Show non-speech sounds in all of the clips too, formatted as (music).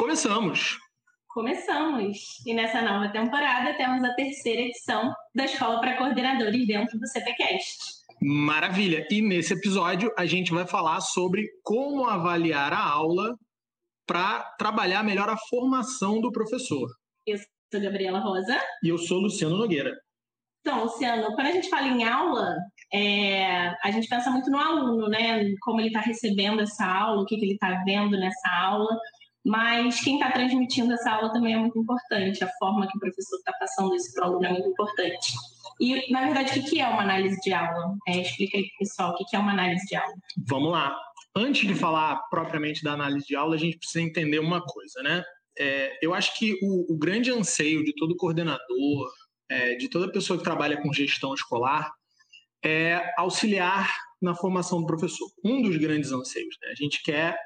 Começamos! Começamos! E nessa nova temporada temos a terceira edição da Escola para Coordenadores dentro do CPCast. Maravilha! E nesse episódio a gente vai falar sobre como avaliar a aula para trabalhar melhor a formação do professor. Eu sou Gabriela Rosa. E eu sou Luciano Nogueira. Então, Luciano, quando a gente fala em aula, é, a gente pensa muito no aluno, né? Como ele está recebendo essa aula, o que, que ele está vendo nessa aula. Mas quem está transmitindo essa aula também é muito importante. A forma que o professor está passando para o aluno é muito importante. E, na verdade, o que é uma análise de aula? É, explica aí para pessoal o que é uma análise de aula. Vamos lá. Antes de falar propriamente da análise de aula, a gente precisa entender uma coisa, né? É, eu acho que o, o, grande anseio de todo coordenador, é, de toda pessoa que trabalha com gestão escolar, é auxiliar na formação do professor. Um dos grandes anseios. Né? A gente quer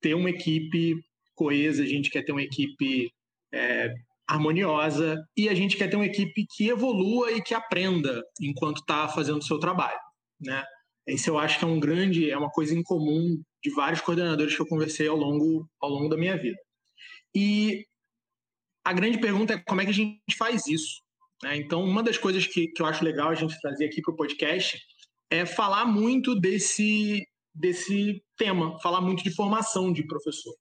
ter uma equipe coesa, a gente quer ter uma equipe é, harmoniosa e a gente quer ter uma equipe que evolua e que aprenda enquanto está fazendo o seu trabalho. Né? Isso eu acho que é um grande, é uma coisa em comum de vários coordenadores que eu conversei ao longo, ao longo da minha vida. E a grande pergunta é como é que a gente faz isso? Né? Então, uma das coisas que, que eu acho legal a gente trazer aqui para o podcast é falar muito desse, desse tema, falar muito de formação de professor.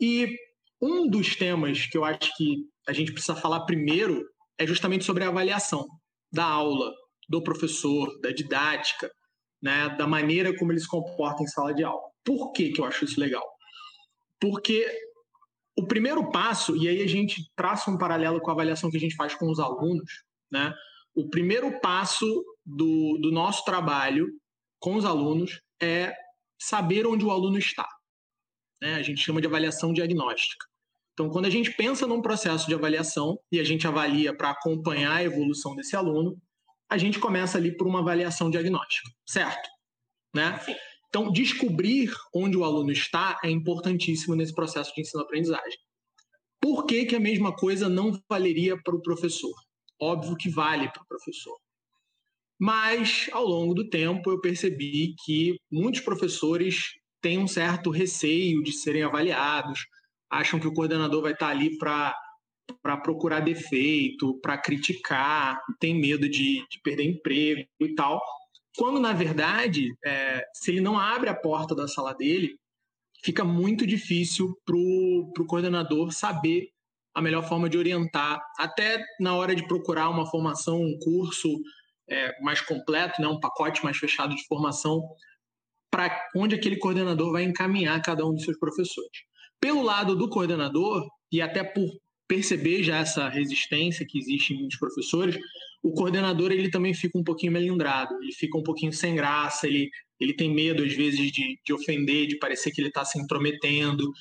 E um dos temas que eu acho que a gente precisa falar primeiro é justamente sobre a avaliação da aula, do professor, da didática, né, da maneira como ele se comporta em sala de aula. Por que, que eu acho isso legal? Porque o primeiro passo, e aí a gente traça um paralelo com a avaliação que a gente faz com os alunos, né? O primeiro passo do, do nosso trabalho com os alunos é saber onde o aluno está. Né? A gente chama de avaliação diagnóstica. Então, quando a gente pensa num processo de avaliação e a gente avalia para acompanhar a evolução desse aluno, a gente começa ali por uma avaliação diagnóstica, certo? Né? Então, descobrir onde o aluno está é importantíssimo nesse processo de ensino-aprendizagem. Por que, que a mesma coisa não valeria para o professor? Óbvio que vale para o professor. Mas, ao longo do tempo, eu percebi que muitos professores têm um certo receio de serem avaliados, acham que o coordenador vai estar ali para para procurar defeito, para criticar, tem medo de, de perder emprego e tal. Quando, na verdade, é, se ele não abre a porta da sala dele, fica muito difícil para o coordenador saber a melhor forma de orientar, até na hora de procurar uma formação, um curso é, mais completo, né, um pacote mais fechado de formação, para onde aquele coordenador vai encaminhar cada um dos seus professores. Pelo lado do coordenador, e até por perceber já essa resistência que existe em muitos professores, o coordenador ele também fica um pouquinho melindrado, ele fica um pouquinho sem graça, ele, ele tem medo às vezes de, de ofender, de parecer que ele está se intrometendo,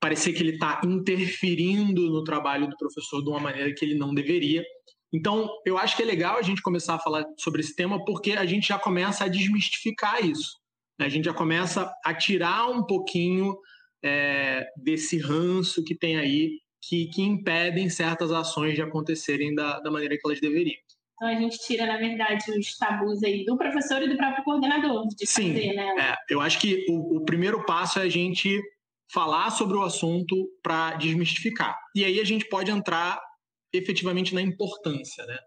parecer que ele está interferindo no trabalho do professor de uma maneira que ele não deveria. Então, eu acho que é legal a gente começar a falar sobre esse tema porque a gente já começa a desmistificar isso. A gente já começa a tirar um pouquinho é, desse ranço que tem aí que, que impedem certas ações de acontecerem da, da maneira que elas deveriam. Então a gente tira, na verdade, os tabus aí do professor e do próprio coordenador de Sim, fazer, né? É, eu acho que o, o primeiro passo é a gente falar sobre o assunto para desmistificar. E aí a gente pode entrar efetivamente na importância, né?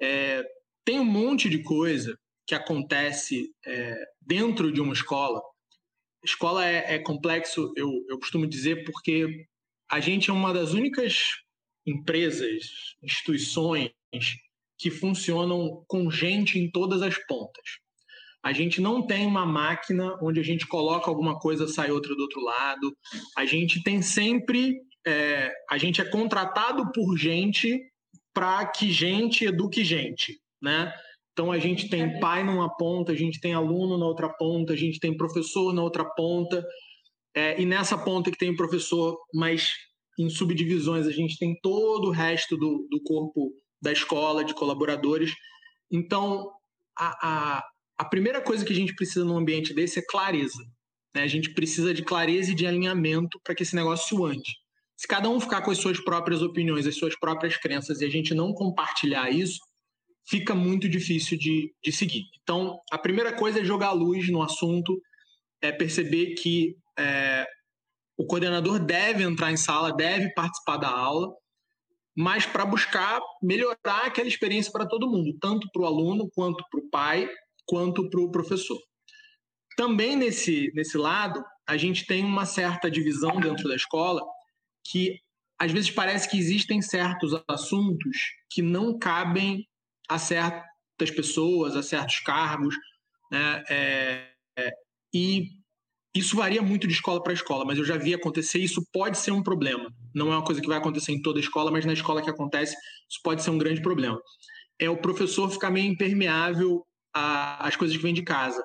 É, tem um monte de coisa que acontece é, dentro de uma escola. Escola é, é complexo, eu, eu costumo dizer, porque a gente é uma das únicas empresas, instituições que funcionam com gente em todas as pontas. A gente não tem uma máquina onde a gente coloca alguma coisa sai outra do outro lado. A gente tem sempre, é, a gente é contratado por gente para que gente eduque gente, né? Então a gente tem pai numa ponta, a gente tem aluno na outra ponta, a gente tem professor na outra ponta. É, e nessa ponta que tem o professor, mas em subdivisões a gente tem todo o resto do, do corpo da escola, de colaboradores. Então, a, a, a primeira coisa que a gente precisa num ambiente desse é clareza. Né? A gente precisa de clareza e de alinhamento para que esse negócio ande. Se cada um ficar com as suas próprias opiniões, as suas próprias crenças, e a gente não compartilhar isso, fica muito difícil de, de seguir. Então, a primeira coisa é jogar luz no assunto, é perceber que é, o coordenador deve entrar em sala, deve participar da aula, mas para buscar melhorar aquela experiência para todo mundo, tanto para o aluno, quanto para o pai, quanto para o professor. Também nesse, nesse lado, a gente tem uma certa divisão dentro da escola que às vezes parece que existem certos assuntos que não cabem a certas pessoas, a certos cargos, né? É, é, e isso varia muito de escola para escola, mas eu já vi acontecer. Isso pode ser um problema. Não é uma coisa que vai acontecer em toda escola, mas na escola que acontece, isso pode ser um grande problema. É o professor ficar meio impermeável às coisas que vêm de casa.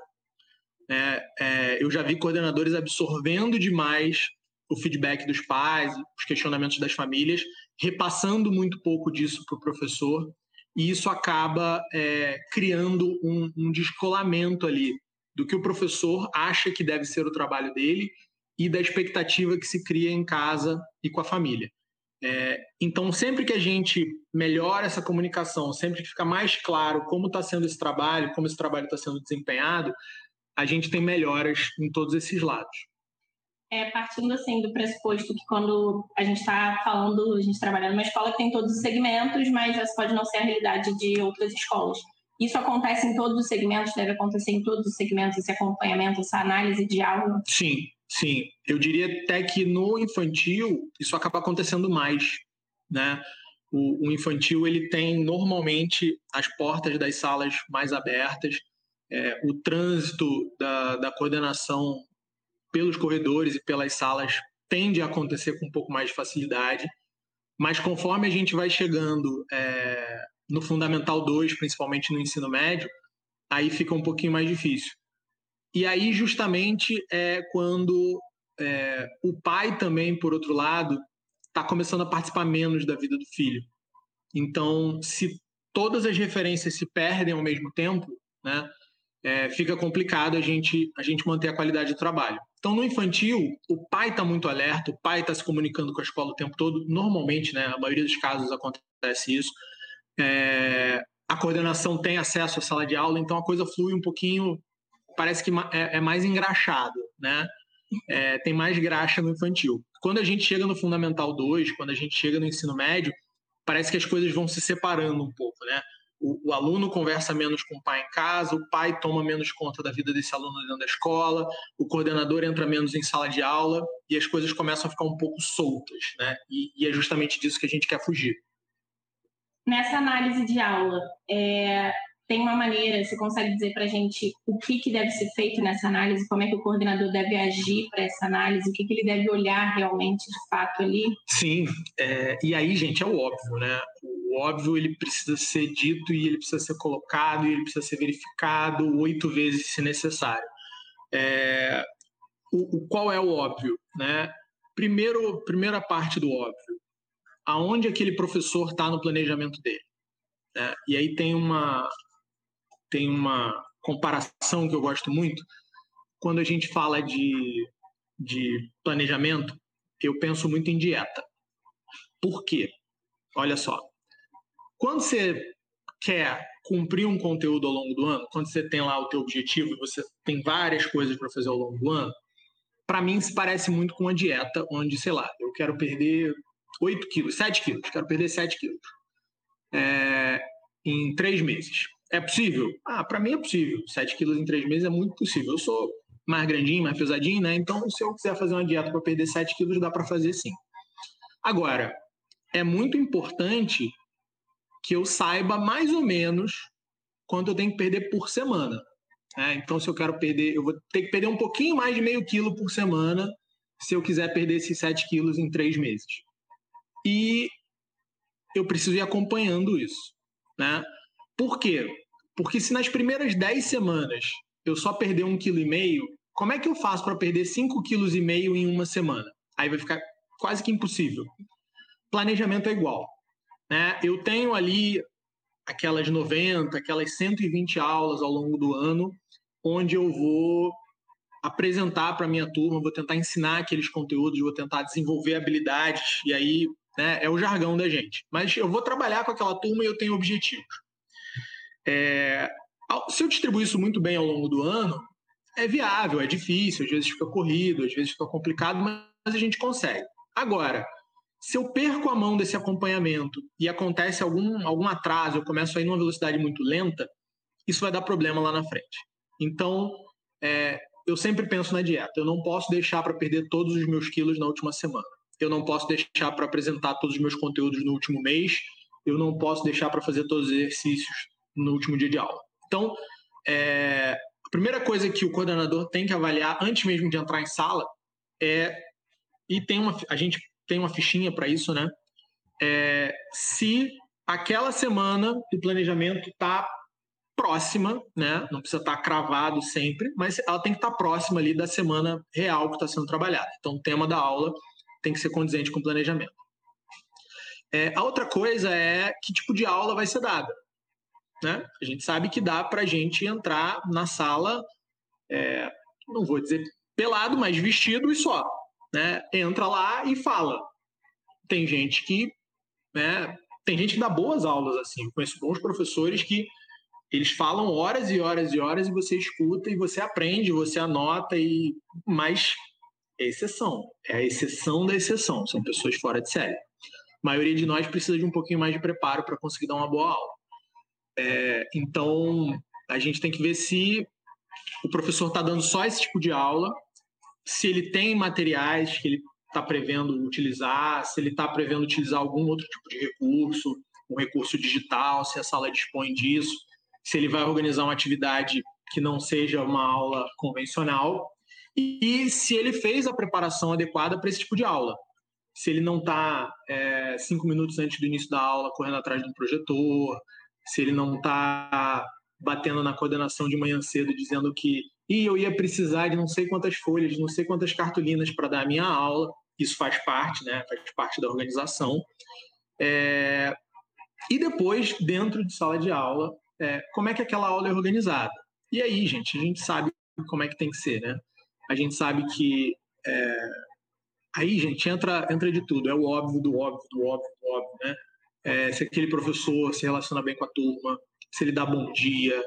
É, é, eu já vi coordenadores absorvendo demais o feedback dos pais, os questionamentos das famílias, repassando muito pouco disso para o professor, e isso acaba é, criando um, um descolamento ali do que o professor acha que deve ser o trabalho dele e da expectativa que se cria em casa e com a família. É, então, sempre que a gente melhora essa comunicação, sempre que fica mais claro como está sendo esse trabalho, como esse trabalho está sendo desempenhado, a gente tem melhoras em todos esses lados. É, partindo assim do pressuposto que quando a gente está falando, a gente trabalha numa escola que tem todos os segmentos, mas essa pode não ser a realidade de outras escolas. Isso acontece em todos os segmentos, deve acontecer em todos os segmentos, esse acompanhamento, essa análise de aula? Sim, sim. Eu diria até que no infantil isso acaba acontecendo mais, né? O, o infantil ele tem normalmente as portas das salas mais abertas, é, o trânsito da, da coordenação pelos corredores e pelas salas tende a acontecer com um pouco mais de facilidade, mas conforme a gente vai chegando é, no Fundamental 2, principalmente no ensino médio, aí fica um pouquinho mais difícil. E aí, justamente, é quando é, o pai também, por outro lado, está começando a participar menos da vida do filho. Então, se todas as referências se perdem ao mesmo tempo, né, é, fica complicado a gente, a gente manter a qualidade do trabalho. Então, no infantil, o pai está muito alerta, o pai está se comunicando com a escola o tempo todo. Normalmente, né, a maioria dos casos acontece isso. É, a coordenação tem acesso à sala de aula, então a coisa flui um pouquinho, parece que é, é mais engraxado, né? É, tem mais graxa no infantil. Quando a gente chega no Fundamental 2, quando a gente chega no ensino médio, parece que as coisas vão se separando um pouco, né? O, o, aluno conversa menos com o pai em casa, o pai toma menos conta da vida desse aluno dentro da escola, o coordenador entra menos em sala de aula e as coisas começam a ficar um pouco soltas, né? E, e é justamente disso que a gente quer fugir. Nessa análise de aula, é, tem uma maneira, você consegue dizer para a gente o que, que deve ser feito nessa análise, como é que o coordenador deve agir para essa análise, o que, que ele deve olhar realmente de fato ali? Sim, é, e aí, gente, é o óbvio, né? O óbvio ele precisa ser dito e ele precisa ser colocado e ele precisa ser verificado oito vezes se necessário. É, o, o, qual é o óbvio, né? Primeiro, primeira parte do óbvio aonde aquele professor está no planejamento dele. Né? E aí tem uma, tem uma comparação que eu gosto muito. Quando a gente fala de, de planejamento, eu penso muito em dieta. Por quê? Olha só. Quando você quer cumprir um conteúdo ao longo do ano, quando você tem lá o teu objetivo e você tem várias coisas para fazer ao longo do ano, para mim se parece muito com uma dieta onde, sei lá, eu quero perder 8 quilos, 7 quilos, quero perder 7 quilos é, em 3 meses. É possível? Ah, para mim é possível. 7 quilos em 3 meses é muito possível. Eu sou mais grandinho, mais pesadinho, né? Então, se eu quiser fazer uma dieta para perder 7 quilos, dá para fazer sim. Agora, é muito importante que eu saiba mais ou menos quanto eu tenho que perder por semana. Né? Então, se eu quero perder, eu vou ter que perder um pouquinho mais de meio quilo por semana se eu quiser perder esses 7 quilos em 3 meses. E eu preciso ir acompanhando isso. Né? Por quê? Porque se nas primeiras 10 semanas eu só perder um quilo e meio, como é que eu faço para perder 5 quilos e meio em uma semana? Aí vai ficar quase que impossível. Planejamento é igual. Né? Eu tenho ali aquelas 90, aquelas 120 aulas ao longo do ano, onde eu vou apresentar para minha turma, vou tentar ensinar aqueles conteúdos, vou tentar desenvolver habilidades, e aí né? É o jargão da gente. Mas eu vou trabalhar com aquela turma e eu tenho objetivos. É, se eu distribuir isso muito bem ao longo do ano, é viável, é difícil, às vezes fica corrido, às vezes fica complicado, mas a gente consegue. Agora, se eu perco a mão desse acompanhamento e acontece algum, algum atraso, eu começo a ir numa velocidade muito lenta, isso vai dar problema lá na frente. Então, é, eu sempre penso na dieta. Eu não posso deixar para perder todos os meus quilos na última semana. Eu não posso deixar para apresentar todos os meus conteúdos no último mês. Eu não posso deixar para fazer todos os exercícios no último dia de aula. Então, é, a primeira coisa que o coordenador tem que avaliar antes mesmo de entrar em sala é e tem uma a gente tem uma fichinha para isso, né? É, se aquela semana do planejamento está próxima, né? Não precisa estar tá cravado sempre, mas ela tem que estar tá próxima ali da semana real que está sendo trabalhada. Então, o tema da aula tem que ser condizente com o planejamento. É, a outra coisa é que tipo de aula vai ser dada. Né? A gente sabe que dá para a gente entrar na sala, é, não vou dizer pelado, mas vestido e só né, entra lá e fala. Tem gente que, né, tem gente que dá boas aulas assim. Eu conheço bons professores que eles falam horas e horas e horas e você escuta e você aprende, você anota e mas é exceção, é a exceção da exceção, são pessoas fora de série. A maioria de nós precisa de um pouquinho mais de preparo para conseguir dar uma boa aula. É, então, a gente tem que ver se o professor está dando só esse tipo de aula se ele tem materiais que ele está prevendo utilizar, se ele está prevendo utilizar algum outro tipo de recurso, um recurso digital, se a sala dispõe disso, se ele vai organizar uma atividade que não seja uma aula convencional e se ele fez a preparação adequada para esse tipo de aula. Se ele não está é, cinco minutos antes do início da aula correndo atrás de um projetor, se ele não está batendo na coordenação de manhã cedo dizendo que e eu ia precisar de não sei quantas folhas, não sei quantas cartolinas para dar a minha aula. Isso faz parte, né? Faz parte da organização. É... E depois, dentro de sala de aula, é... como é que aquela aula é organizada? E aí, gente, a gente sabe como é que tem que ser, né? A gente sabe que é... aí, gente, entra entra de tudo. É o óbvio do óbvio do óbvio do óbvio, né? É... se aquele professor se relaciona bem com a turma, se ele dá bom dia,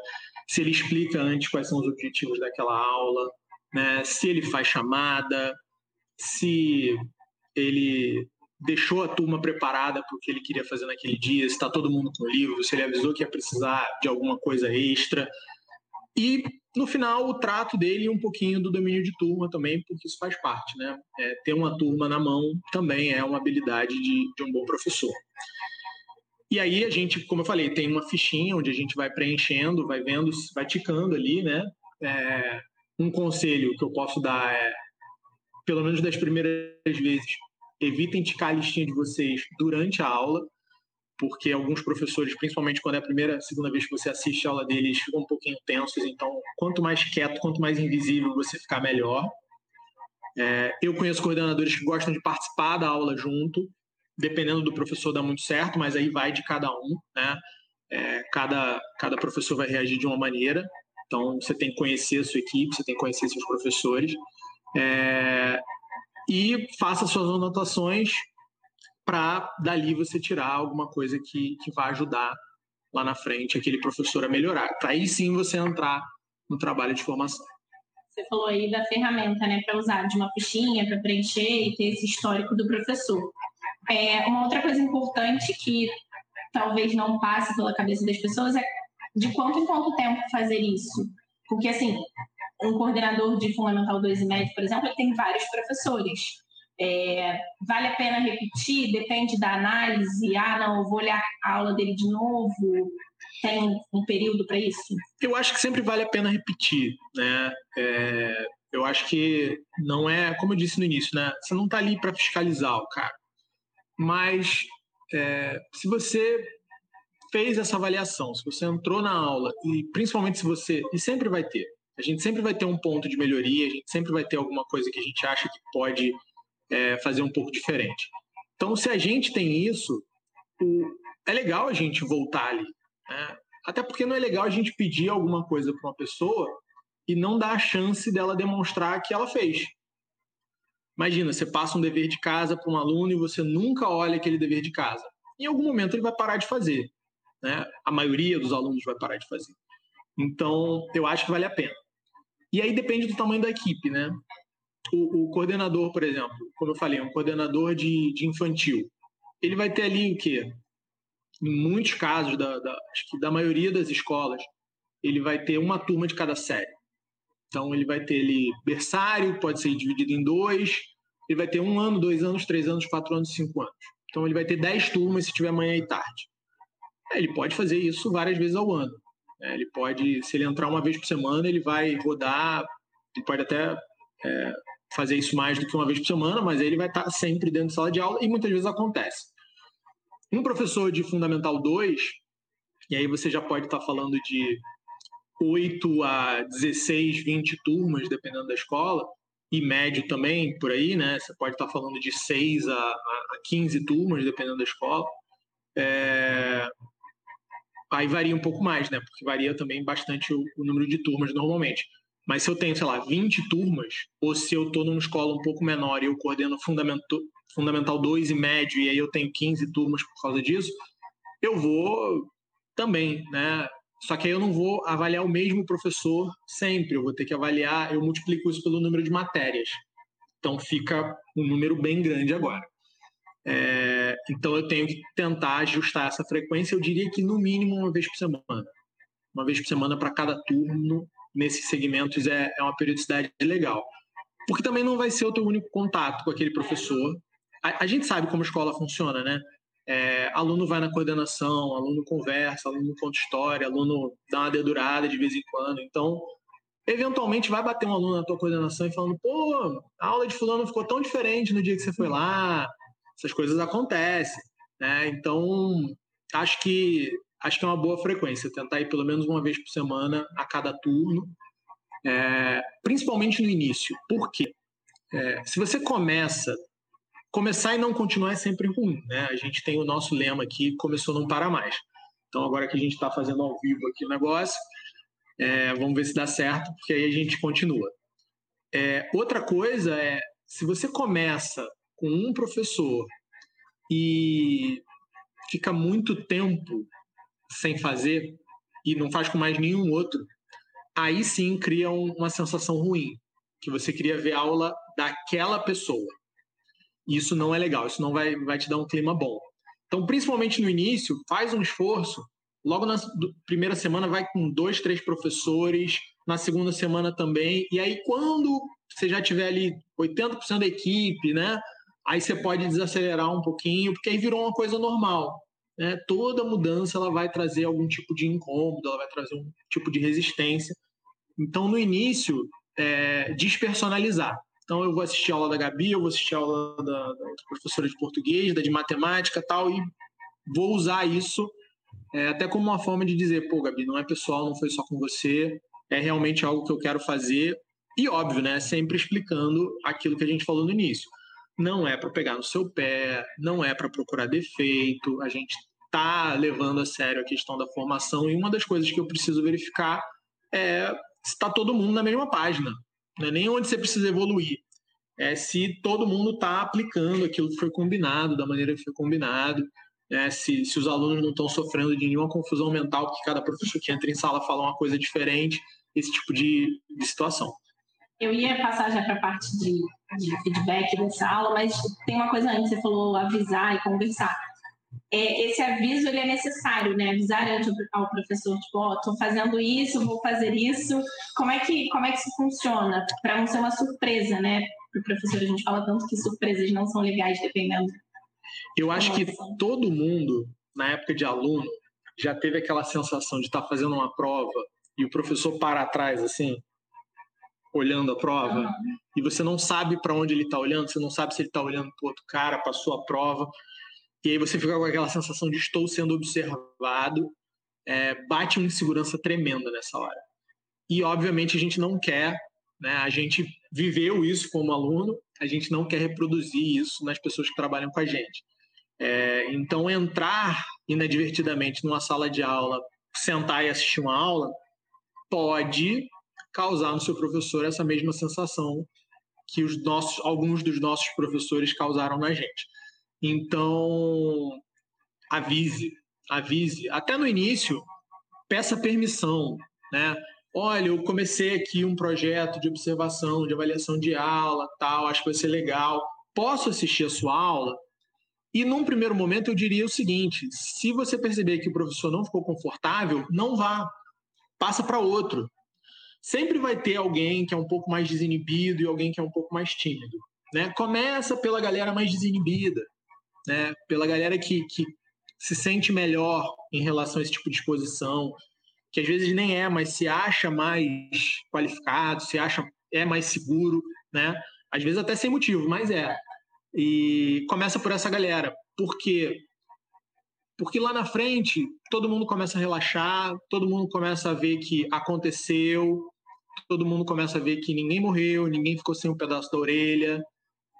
se ele explica antes quais são os objetivos daquela aula, né? se ele faz chamada, se ele deixou a turma preparada para o que ele queria fazer naquele dia, se está todo mundo com o livro, se ele avisou que ia precisar de alguma coisa extra. E, no final, o trato dele e um pouquinho do domínio de turma também, porque isso faz parte. Né? É, ter uma turma na mão também é uma habilidade de, de um bom professor. E aí a gente, como eu falei, tem uma fichinha onde a gente vai preenchendo, vai vendo, vai ticando ali, né? É, um conselho que eu posso dar é, pelo menos das primeiras vezes, evitem ticar a listinha de vocês durante a aula, porque alguns professores, principalmente quando é a primeira, segunda vez que você assiste a aula deles, ficam um pouquinho tensos. Então, quanto mais quieto, quanto mais invisível você ficar, melhor. É, eu conheço coordenadores que gostam de participar da aula junto, dependendo do professor dá muito certo, mas aí vai de cada um, né? É, cada, cada professor vai reagir de uma maneira, então você tem que conhecer a sua equipe, você tem que conhecer seus professores, é, e faça suas anotações para dali você tirar alguma coisa que, que vai ajudar lá na frente aquele professor a melhorar. Para aí sim você entrar no trabalho de formação. Você falou aí da ferramenta, né, para usar de uma fichinha, para preencher e ter esse histórico do professor. É, uma outra coisa importante que talvez não passe pela cabeça das pessoas é de quanto em quanto tempo fazer isso. Porque, assim, um coordenador de Fundamental 2 e médio, por exemplo, ele tem vários professores. É, vale a pena repetir? Depende da análise. Ah, não, vou olhar a aula dele de novo. Tem um período para isso? Eu acho que sempre vale a pena repetir, né? É, eu acho que não é, como eu disse no início, né? Você não está ali para fiscalizar o cara mas é, se você fez essa avaliação, se você entrou na aula e principalmente se você e sempre vai ter, a gente sempre vai ter um ponto de melhoria, a gente sempre vai ter alguma coisa que a gente acha que pode é, fazer um pouco diferente. Então, se a gente tem isso, é legal a gente voltar ali, né? até porque não é legal a gente pedir alguma coisa para uma pessoa e não dar a chance dela demonstrar que ela fez. Imagina, você passa um dever de casa para um aluno e você nunca olha aquele dever de casa. Em algum momento ele vai parar de fazer. Né? A maioria dos alunos vai parar de fazer. Então, eu acho que vale a pena. E aí depende do tamanho da equipe, né? o, o, coordenador, por exemplo, como eu falei, um coordenador de, de infantil, ele vai ter ali o quê? Em muitos casos, da, da, da maioria das escolas, ele vai ter uma turma de cada série. Então, ele vai ter ali berçário, pode ser dividido em dois, ele vai ter um ano, dois anos, três anos, quatro anos, cinco anos. Então, ele vai ter dez turmas se tiver manhã e tarde. Ele pode fazer isso várias vezes ao ano. É, ele pode, se ele entrar uma vez por semana, ele vai rodar, ele pode até é, fazer isso mais do que uma vez por semana, mas ele vai estar sempre dentro de sala de aula e muitas vezes acontece. Um professor de Fundamental 2, e aí você já pode estar falando de 8 a 16, 20 turmas, dependendo da escola, e médio também, por aí, né? Você pode estar falando de 6 a, a 15 turmas, dependendo da escola. É... Aí varia um pouco mais, né? Porque varia também bastante o, o número de turmas normalmente. Mas se eu tenho, sei lá, 20 turmas, ou se eu estou numa escola um pouco menor e eu coordeno fundamental, fundamental 2 e médio, e aí eu tenho 15 turmas por causa disso, eu vou também, né? Só que aí eu não vou avaliar o mesmo professor sempre, eu vou ter que avaliar, eu multiplico isso pelo número de matérias. Então fica um número bem grande agora. É, então eu tenho que tentar ajustar essa frequência, eu diria que no mínimo uma vez por semana. Uma vez por semana para cada turno, nesses segmentos é, é uma periodicidade legal. Porque também não vai ser o teu único contato com aquele professor. A, a gente sabe como a escola funciona, né? É, aluno vai na coordenação, aluno conversa, aluno conta história, aluno dá uma dedurada de vez em quando. Então, eventualmente vai bater um aluno na tua coordenação e falando, pô, a aula de fulano ficou tão diferente no dia que você foi lá. Essas coisas acontecem, né? Então, acho que acho que é uma boa frequência, tentar ir pelo menos uma vez por semana a cada turno, é, principalmente no início. Por quê? É, se você começa, começar e não continuar é sempre ruim, né? A gente tem o nosso lema aqui, começou não para mais. Então agora que a gente está fazendo ao vivo aqui o negócio, é, vamos ver se dá certo, porque aí a gente continua. É, outra coisa é, se você começa com um professor e fica muito tempo sem fazer e não faz com mais nenhum outro, aí sim cria uma sensação ruim, que você queria ver aula daquela pessoa. Isso não é legal, isso não vai, vai te dar um clima bom. Então, principalmente no início, faz um esforço. Logo na primeira semana vai com dois, três professores, na segunda semana também. E aí, quando você já tiver ali 80% da equipe, né? Aí você pode desacelerar um pouquinho, porque aí virou uma coisa normal né, toda mudança ela vai trazer algum tipo de incômodo, ela vai trazer um tipo de resistência. Então, no início, é, despersonalizar. Então, eu vou assistir a aula da Gabi, eu vou assistir a aula da, da professora de português, da de matemática tal, e vou usar isso é, até como uma forma de dizer, pô, Gabi, não é pessoal, não foi só com você, é realmente algo que eu quero fazer. E óbvio, né, sempre explicando aquilo que a gente falou no início. Não é para pegar no seu pé, não é para procurar defeito, a gente está levando a sério a questão da formação e uma das coisas que eu preciso verificar é se está todo mundo na mesma página, não é nem onde você precisa evoluir, é se todo mundo está aplicando aquilo que foi combinado, da maneira que foi combinado, é, se, se os alunos não estão sofrendo de nenhuma confusão mental, porque cada professor que entra em sala fala uma coisa diferente, esse tipo de, de situação. Eu ia passar já para a parte de, de feedback dessa aula, mas tem uma coisa antes, você falou avisar e conversar é, esse aviso ele é necessário, né? Avisar ao professor, tipo, ó, oh, tô fazendo isso, vou fazer isso. Como é que, como é que isso funciona? Para não ser uma surpresa, né? Para o professor, a gente fala tanto que surpresas não são legais, dependendo. Eu acho que todo mundo, na época de aluno, já teve aquela sensação de estar tá fazendo uma prova e o professor para atrás, assim, olhando a prova, uhum. e você não sabe para onde ele está olhando, você não sabe se ele está olhando para outro cara, para sua prova. E aí você fica com aquela sensação de estou sendo observado, é, bate uma insegurança tremenda nessa hora. E obviamente a gente não quer, né, a gente viveu isso como aluno, a gente não quer reproduzir isso nas pessoas que trabalham com a gente. É, então entrar inadvertidamente numa sala de aula, sentar e assistir uma aula, pode causar no seu professor essa mesma sensação que os nossos, alguns dos nossos professores causaram na gente. Então, avise, avise. Até no início, peça permissão, né? olha, eu comecei aqui um projeto de observação, de avaliação de aula, tal, acho que vai ser legal. Posso assistir a sua aula? E num primeiro momento eu diria o seguinte: se você perceber que o professor não ficou confortável, não vá, passa para outro. Sempre vai ter alguém que é um pouco mais desinibido e alguém que é um pouco mais tímido. Né? Começa pela galera mais desinibida, né? pela galera que, que se sente melhor em relação a esse tipo de exposição, que às vezes nem é, mas se acha mais qualificado, se acha é mais seguro, né? Às vezes até sem motivo, mas é. E começa por essa galera. Por quê? Porque lá na frente todo mundo começa a relaxar, todo mundo começa a ver que aconteceu, todo mundo começa a ver que ninguém morreu, ninguém ficou sem um pedaço da orelha,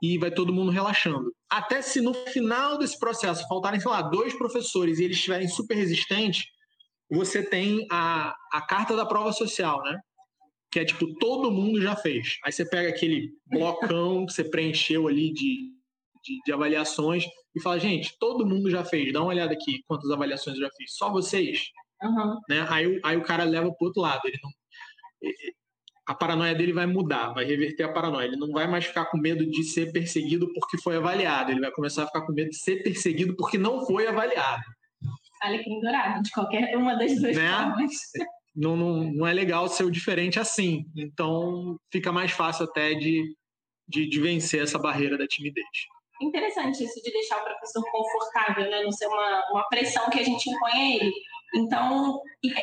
e vai todo mundo relaxando. Até se no final desse processo faltarem, sei lá, dois professores e eles estiverem super resistentes, você tem a, a carta da prova social, né? Que é tipo, todo mundo já fez. Aí você pega aquele blocão que você preencheu ali de, de, de, avaliações e fala, gente, todo mundo já fez, dá uma olhada aqui quantas avaliações eu já fiz, só vocês. Uhum. Né? Aí, aí o cara leva pro outro lado. Ele não, a paranoia dele vai mudar, vai reverter a paranoia. Ele não vai mais ficar com medo de ser perseguido porque foi avaliado. Ele vai começar a ficar com medo de ser perseguido porque não foi avaliado. Alecrim dourado, de qualquer uma das duas né? formas. Não, não, não é legal ser o diferente assim. Então fica mais fácil até de, de, de vencer essa barreira da timidez interessante isso de deixar o professor confortável, né? Não ser uma, uma pressão que a gente impõe a ele. Então,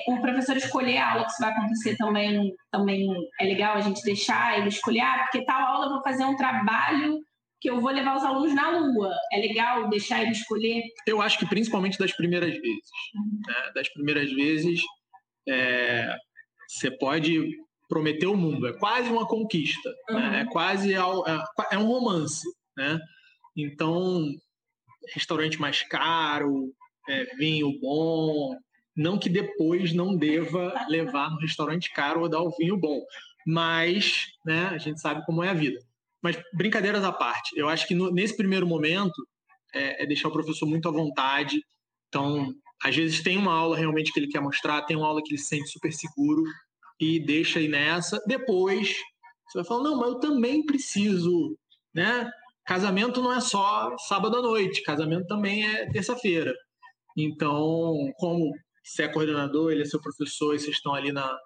o professor escolher a aula que isso vai acontecer também, também é legal a gente deixar ele escolher, ah, porque tal aula eu vou fazer um trabalho que eu vou levar os alunos na Lua. É legal deixar ele escolher? Eu acho que principalmente das primeiras vezes. Né? Das primeiras vezes, é, você pode prometer o mundo. É quase uma conquista. Né? Uhum. Né? É quase é, é um romance. Né? Então, restaurante mais caro, é, vinho bom, não que depois não deva levar no restaurante caro ou dar o vinho bom, mas né, a gente sabe como é a vida. Mas brincadeiras à parte, eu acho que no, nesse primeiro momento é, é, deixar o professor muito à vontade. Então, às vezes tem uma aula realmente que ele quer mostrar, tem uma aula que ele se sente super seguro e deixa aí nessa. Depois, você vai falar, não, mas eu também preciso, né? Casamento não é só sábado à noite, casamento também é terça-feira. Então, como você é coordenador, ele é seu professor e vocês estão ali na,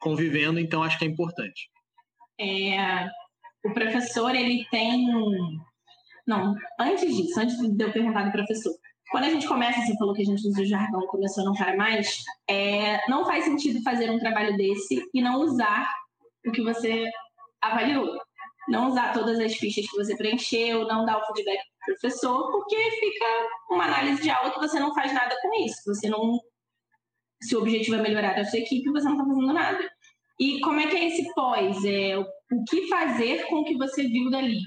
convivendo, então acho que é importante. É, o professor, ele tem. Não, antes disso, antes de eu perguntar do professor, quando a gente começa, você falou que a gente usa o jargão, começou não para mais, é, não faz sentido fazer um trabalho desse e não usar o que você avaliou. Não usar todas as fichas que você preencheu, não dar o feedback para o professor, porque fica uma análise de aula que você não faz nada com isso. Você não se o objetivo é melhorar a sua equipe, você não está fazendo nada. E como é que é esse pós? É, o que fazer com o que você viu dali?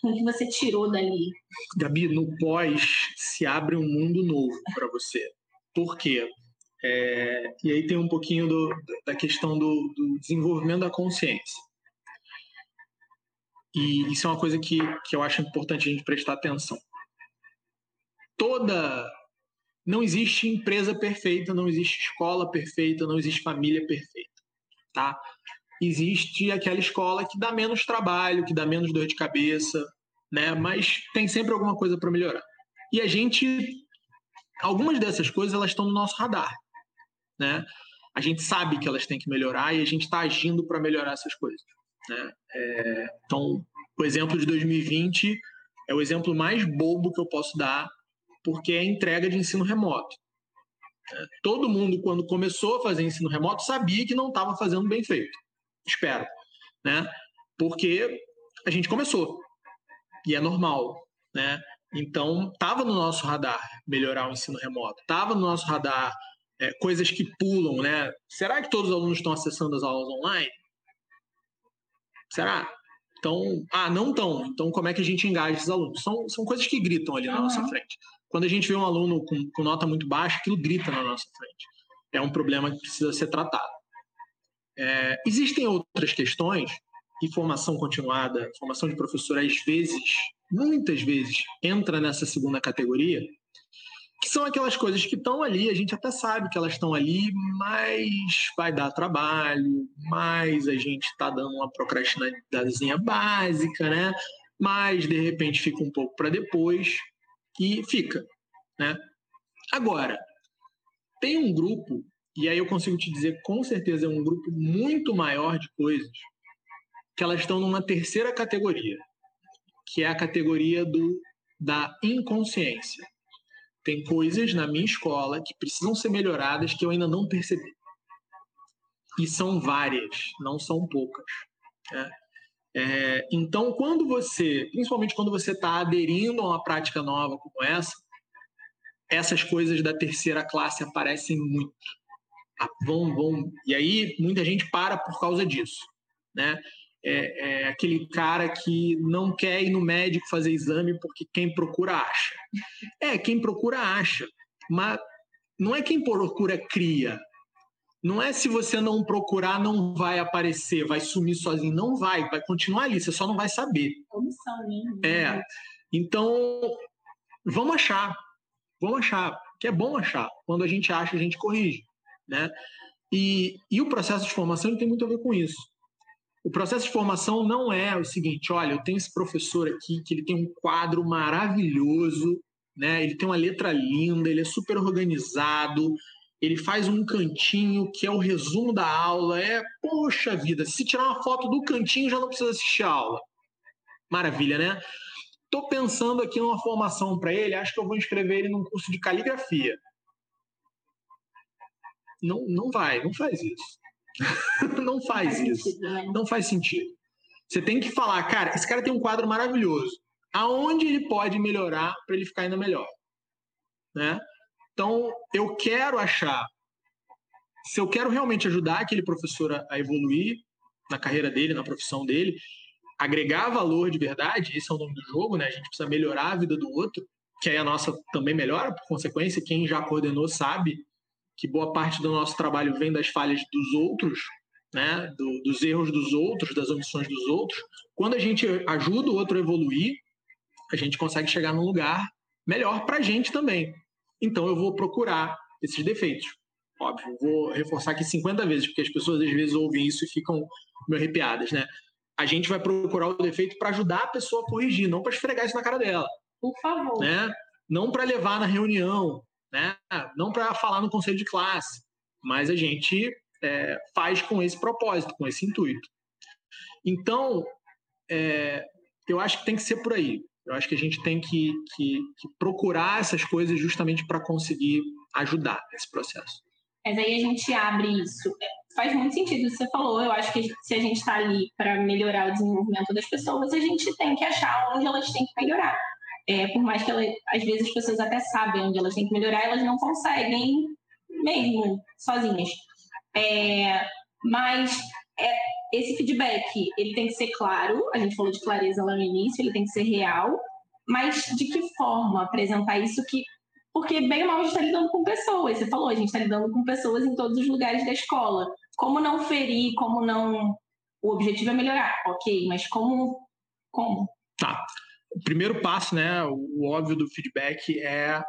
Com o que você tirou dali? Gabi, no pós se abre um mundo novo para você. Por quê? É, e aí tem um pouquinho do, da questão do, do, desenvolvimento da consciência. E isso é uma coisa que, que eu acho importante a gente prestar atenção. Toda não existe empresa perfeita, não existe escola perfeita, não existe família perfeita, tá? Existe aquela escola que dá menos trabalho, que dá menos dor de cabeça, né? Mas tem sempre alguma coisa para melhorar. E a gente, algumas dessas coisas, elas estão no nosso radar, né? A gente sabe que elas têm que melhorar e a gente está agindo para melhorar essas coisas. Né? É, então, o exemplo de 2020 é o exemplo mais bobo que eu posso dar porque é entrega de ensino remoto. Todo mundo, quando começou a fazer ensino remoto, sabia que não estava fazendo bem feito. Espero. Né? Porque a gente começou. E é normal. Né? Então, estava no nosso radar melhorar o ensino remoto. Estava no nosso radar é, coisas que pulam. Né? Será que todos os alunos estão acessando as aulas online? Será? Então, ah, não estão. Então, como é que a gente engaja esses alunos? São, são coisas que gritam ali na nossa frente. Quando a gente vê um aluno com, com nota muito baixa, aquilo grita na nossa frente. É um problema que precisa ser tratado. É, existem outras questões, e formação continuada, formação de professor, às vezes, muitas vezes, entra nessa segunda categoria, que são aquelas coisas que estão ali, a gente até sabe que elas estão ali, mas vai dar trabalho, mas a gente está dando uma procrastinadazinha básica, né? Mas de repente fica um pouco para depois e fica, né? Agora, tem um grupo, e aí eu consigo te dizer com certeza é um grupo muito maior de coisas, que elas estão numa terceira categoria, que é a categoria do da inconsciência. Tem coisas na minha escola que precisam ser melhoradas que eu ainda não percebi. E são várias, não são poucas. Né? É, então, quando você, principalmente quando você está aderindo a uma prática nova como essa, essas coisas da terceira classe aparecem muito. Ah, vão, vão. E aí muita gente para por causa disso. Né? é, é, aquele cara que não quer ir no médico fazer exame porque quem procura acha. É, quem procura acha, mas não é quem procura cria. Não é se você não procurar, não vai aparecer, vai sumir sozinho. Não vai, vai continuar ali, você só não vai saber. Comissão mesmo. É. Então, vamos achar. Vamos achar. Que é bom achar. Quando a gente acha, a gente corrige. Né? E, e o processo de formação tem muito a ver com isso. O processo de formação não é o seguinte, olha, eu tenho esse professor aqui que ele tem um quadro maravilhoso, né? Ele tem uma letra linda, ele é super organizado, ele faz um cantinho que é o resumo da aula, é, poxa vida, se tirar uma foto do cantinho já não precisa assistir a aula. Maravilha, né? Tô pensando aqui numa formação para ele, acho que eu vou inscrever ele num curso de caligrafia. Não, não vai, não faz isso. (laughs) não faz isso. Né? Não faz sentido. Você tem que falar, cara, esse cara tem um quadro maravilhoso. Aonde ele pode melhorar para ele ficar ainda melhor? Né? Então, eu quero achar. Se eu quero realmente ajudar aquele professor a evoluir na carreira dele, na profissão dele, agregar valor de verdade, esse é o nome do jogo, né? A gente precisa melhorar a vida do outro, que aí a nossa também melhora, por consequência, quem já coordenou sabe que boa parte do nosso trabalho vem das falhas dos outros, né, do, dos erros dos outros, das omissões dos outros. Quando a gente ajuda o outro a evoluir, a gente consegue chegar num lugar melhor para a gente também. Então eu vou procurar esses defeitos. Óbvio, vou reforçar aqui 50 vezes, porque as pessoas às vezes ouvem isso e ficam meio arrepiadas, né? A gente vai procurar o defeito para ajudar a pessoa a corrigir, não para esfregar isso na cara dela. Por favor. Né? Não para levar na reunião, né? não para falar no conselho de classe, mas a gente é, faz com esse propósito, com esse intuito. Então, é, eu acho que tem que ser por aí. Eu acho que a gente tem que, que, que procurar essas coisas justamente para conseguir ajudar nesse processo. Mas aí a gente abre isso. Faz muito sentido o que você falou. Eu acho que se a gente está ali para melhorar o desenvolvimento das pessoas, a gente tem que achar onde elas têm que melhorar. É, por mais que ela, às vezes as pessoas até sabem onde elas têm que melhorar, elas não conseguem mesmo sozinhas. É, mas é, esse feedback ele tem que ser claro. A gente falou de clareza lá no início, ele tem que ser real. Mas de que forma apresentar isso que porque bem ou mal a gente está lidando com pessoas. Você falou, a gente está lidando com pessoas em todos os lugares da escola. Como não ferir, como não. O objetivo é melhorar, ok, mas como. Como? Tá o primeiro passo, né, o óbvio do feedback é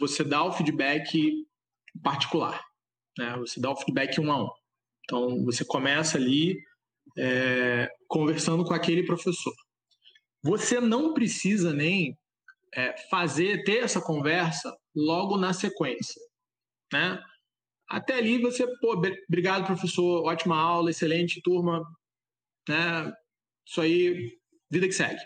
você dar o feedback particular, né? Você dá o feedback um a um. Então você começa ali é, conversando com aquele professor. Você não precisa nem é, fazer ter essa conversa logo na sequência, né? Até ali você, pô, obrigado professor, ótima aula, excelente turma, né? Isso aí, vida que segue.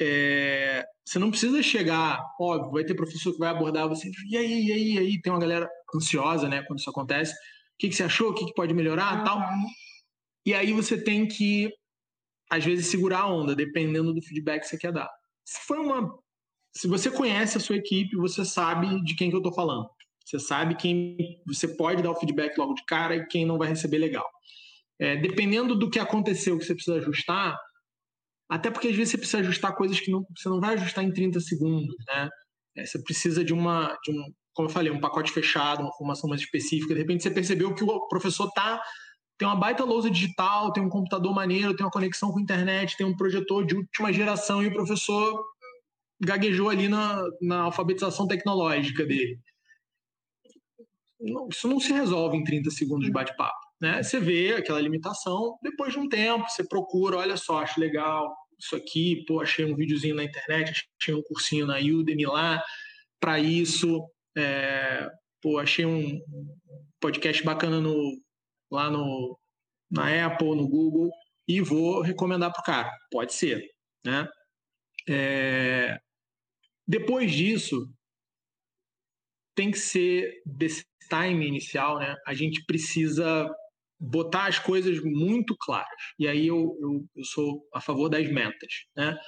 É, você não precisa chegar, óbvio, vai ter professor que vai abordar você, e aí, e aí, e aí, tem uma galera ansiosa, né, quando isso acontece. O que, que você achou? O que, que pode melhorar? Uhum. Tal. E aí você tem que, às vezes, segurar a onda, dependendo do feedback que você quer dar. Se foi uma. Se você conhece a sua equipe, você sabe de quem que eu estou falando. Você sabe quem você pode dar o feedback logo de cara e quem não vai receber legal. É, dependendo do que aconteceu que você precisa ajustar, até porque às vezes você precisa ajustar coisas que não, você não vai ajustar em 30 segundos, né? É, você precisa de uma, de um, como eu falei, um pacote fechado, uma formação mais específica. De repente você percebeu que o professor tá tem uma baita lousa digital, tem um computador maneiro, tem uma conexão com a internet, tem um projetor de última geração e o professor gaguejou ali na, na alfabetização tecnológica dele. Isso não se resolve em 30 segundos de bate-papo. Né? Você vê aquela limitação, depois de um tempo, você procura, olha só, acho legal isso aqui, pô, achei um videozinho na internet, achei um cursinho na Udemy lá para isso, é, pô, achei um podcast bacana no, lá no, na Apple, no Google, e vou recomendar para o cara. Pode ser, né? É, depois disso, tem que ser desse time inicial, né? A gente precisa botar as coisas muito claras. E aí eu, eu, eu sou a favor das metas, né?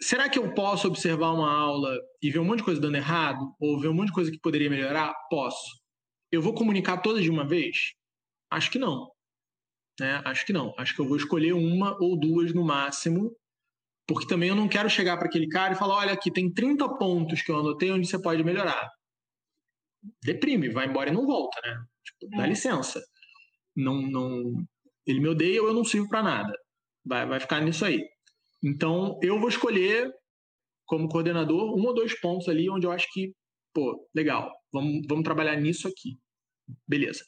Será que eu posso observar uma aula e ver um monte de coisa dando errado? Ou ver um monte de coisa que poderia melhorar? Posso. Eu vou comunicar todas de uma vez? Acho que não. Né? Acho que não. Acho que eu vou escolher uma ou duas no máximo, porque também eu não quero chegar para aquele cara e falar: olha, aqui tem 30 pontos que eu anotei onde você pode melhorar. Deprime, vai embora e não volta, né? Tipo, dá é. licença não, não, ele me odeia ou eu não sirvo para nada. Vai, vai ficar nisso aí. Então, eu vou escolher, como coordenador, um ou dois pontos ali onde eu acho que, pô, legal, vamos, vamos trabalhar nisso aqui. Beleza.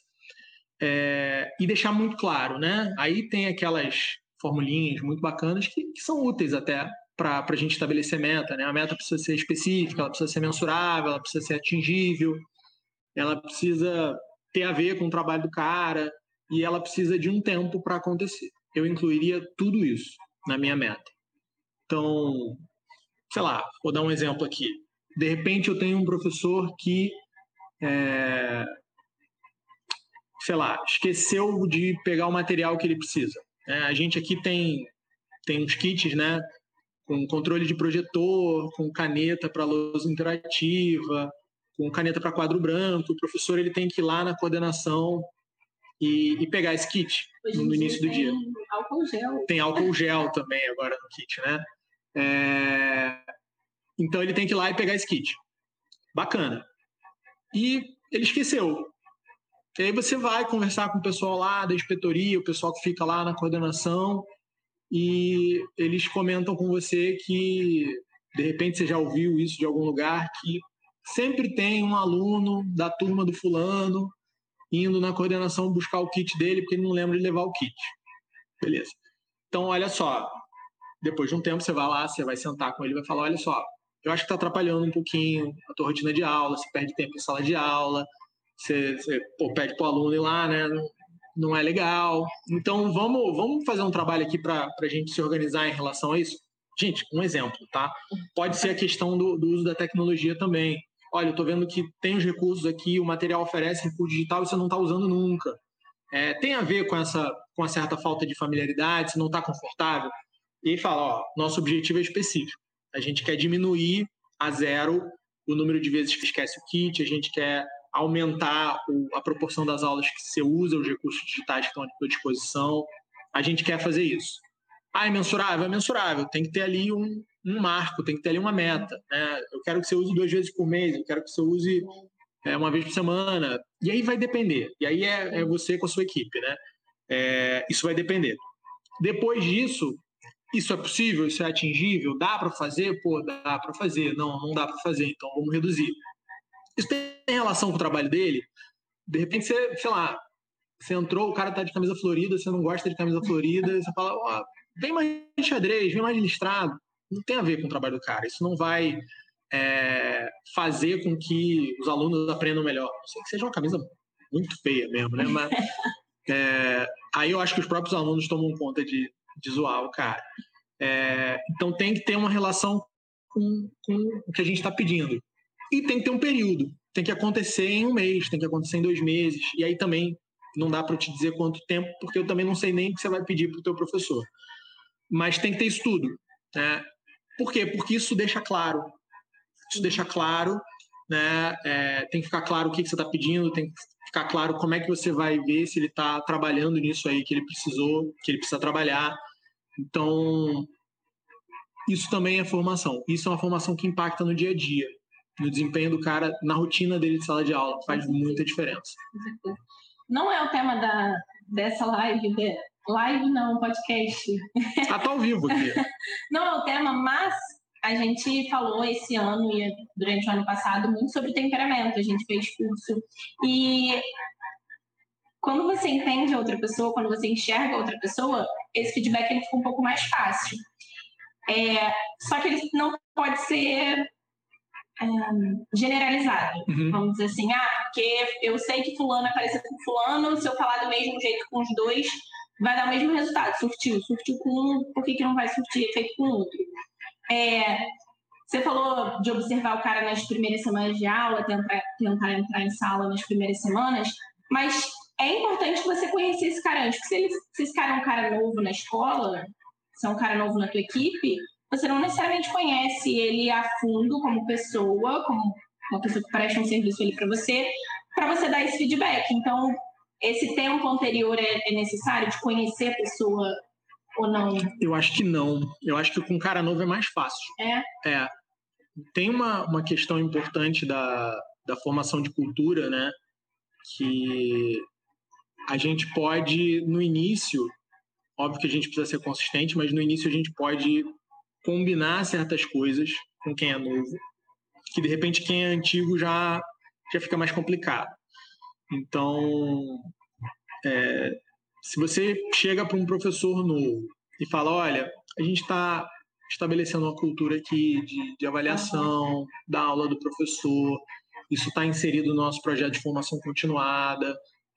É, e deixar muito claro, né? Aí tem aquelas formulinhas muito bacanas que, que são úteis até para a gente estabelecer meta, né? A meta precisa ser específica, ela precisa ser mensurável, ela precisa ser atingível, ela precisa ter a ver com o trabalho do cara, e ela precisa de um tempo para acontecer. Eu incluiria tudo isso na minha meta. Então, sei lá, vou dar um exemplo aqui. De repente eu tenho um professor que, é, sei lá, esqueceu de pegar o material que ele precisa. É, a gente aqui tem, tem uns kits, né? Com controle de projetor, com caneta para lousa interativa, com caneta para quadro branco. O professor ele tem que ir lá na coordenação e, e pegar esse kit no início do dia. Tem álcool gel. Tem álcool gel também agora no kit, né? É... Então ele tem que ir lá e pegar esse kit. Bacana. E ele esqueceu. E aí você vai conversar com o pessoal lá da inspetoria, o pessoal que fica lá na coordenação, e eles comentam com você que, de repente, você já ouviu isso de algum lugar, que sempre tem um aluno da turma do fulano indo na coordenação buscar o kit dele, porque ele não lembra de levar o kit. Beleza. Então, olha só, depois de um tempo você vai lá, você vai sentar com ele e vai falar, olha só, eu acho que está atrapalhando um pouquinho a tua rotina de aula, você perde tempo em sala de aula, você, você pô, pede para o aluno ir lá, né? Não, não é legal. Então, vamos, vamos fazer um trabalho aqui para a gente se organizar em relação a isso? Gente, um exemplo, tá? Pode ser a questão do, do uso da tecnologia também olha, eu estou vendo que tem os recursos aqui, o material oferece recurso digital e você não está usando nunca. É, tem a ver com essa com uma certa falta de familiaridade, você não está confortável? E fala, ó, nosso objetivo é específico. A gente quer diminuir a zero o número de vezes que esquece o kit, a gente quer aumentar o, a proporção das aulas que você usa, os recursos digitais que estão à sua disposição. A gente quer fazer isso. Ah, é mensurável? É mensurável. Tem que ter ali um, um marco, tem que ter ali uma meta. Né? Eu quero que você use duas vezes por mês, eu quero que você use é, uma vez por semana. E aí vai depender. E aí é, é você com a sua equipe, né? É, isso vai depender. Depois disso, isso é possível? Isso é atingível? Dá para fazer? Pô, dá para fazer. Não, não dá para fazer. Então vamos reduzir. Isso tem relação com o trabalho dele? De repente você, sei lá, você entrou, o cara tá de camisa florida, você não gosta de camisa florida, você fala, ó, oh, vem mais de xadrez, vem mais de listrado não tem a ver com o trabalho do cara. Isso não vai é, fazer com que os alunos aprendam melhor. Sei que seja uma camisa muito feia mesmo, né? Mas (laughs) é, aí eu acho que os próprios alunos tomam conta de, de zoar o cara. É, então tem que ter uma relação com, com o que a gente está pedindo. E tem que ter um período. Tem que acontecer em um mês, tem que acontecer em dois meses. E aí também não dá para te dizer quanto tempo, porque eu também não sei nem o que você vai pedir para o teu professor. Mas tem que ter estudo. Né? Por quê? Porque isso deixa claro. Isso deixa claro, né? É, tem que ficar claro o que, que você está pedindo, tem que ficar claro como é que você vai ver se ele está trabalhando nisso aí que ele precisou, que ele precisa trabalhar. Então, isso também é formação. Isso é uma formação que impacta no dia a dia, no desempenho do cara, na rotina dele de sala de aula. Faz muita diferença. Não é o tema da, dessa live, Live não, podcast. Ah, tá ao vivo aqui. (laughs) não é o tema, mas a gente falou esse ano e durante o ano passado muito sobre temperamento. A gente fez curso e quando você entende a outra pessoa, quando você enxerga outra pessoa, esse feedback ele fica um pouco mais fácil. É, só que ele não pode ser é, generalizado. Uhum. Vamos dizer assim, ah, porque eu sei que fulano é parecido com fulano, se eu falar do mesmo jeito com os dois, vai dar o mesmo resultado. Surtiu, surtiu com um, por que, que não vai surtir efeito com o outro? É, você falou de observar o cara nas primeiras semanas de aula, tentar, tentar entrar em sala nas primeiras semanas, mas é importante você conhecer esse cara antes, porque se, ele, se esse cara é um cara novo na escola, se é um cara novo na tua equipe, você não necessariamente conhece ele a fundo como pessoa, como uma pessoa que presta um serviço ali para você, para você dar esse feedback. Então, esse tempo anterior é, é necessário de conhecer a pessoa ou não? Eu acho que não. Eu acho que com cara novo é mais fácil. É? É. Tem uma, uma questão importante da, da formação de cultura, né? Que a gente pode, no início, óbvio que a gente precisa ser consistente, mas no início a gente pode combinar certas coisas com quem é novo, que de repente quem é antigo já, já fica mais complicado. Então, é, se você chega para um professor novo e fala, olha, a gente está estabelecendo uma cultura aqui de, de avaliação da aula do professor, isso está inserido no nosso projeto de formação continuada,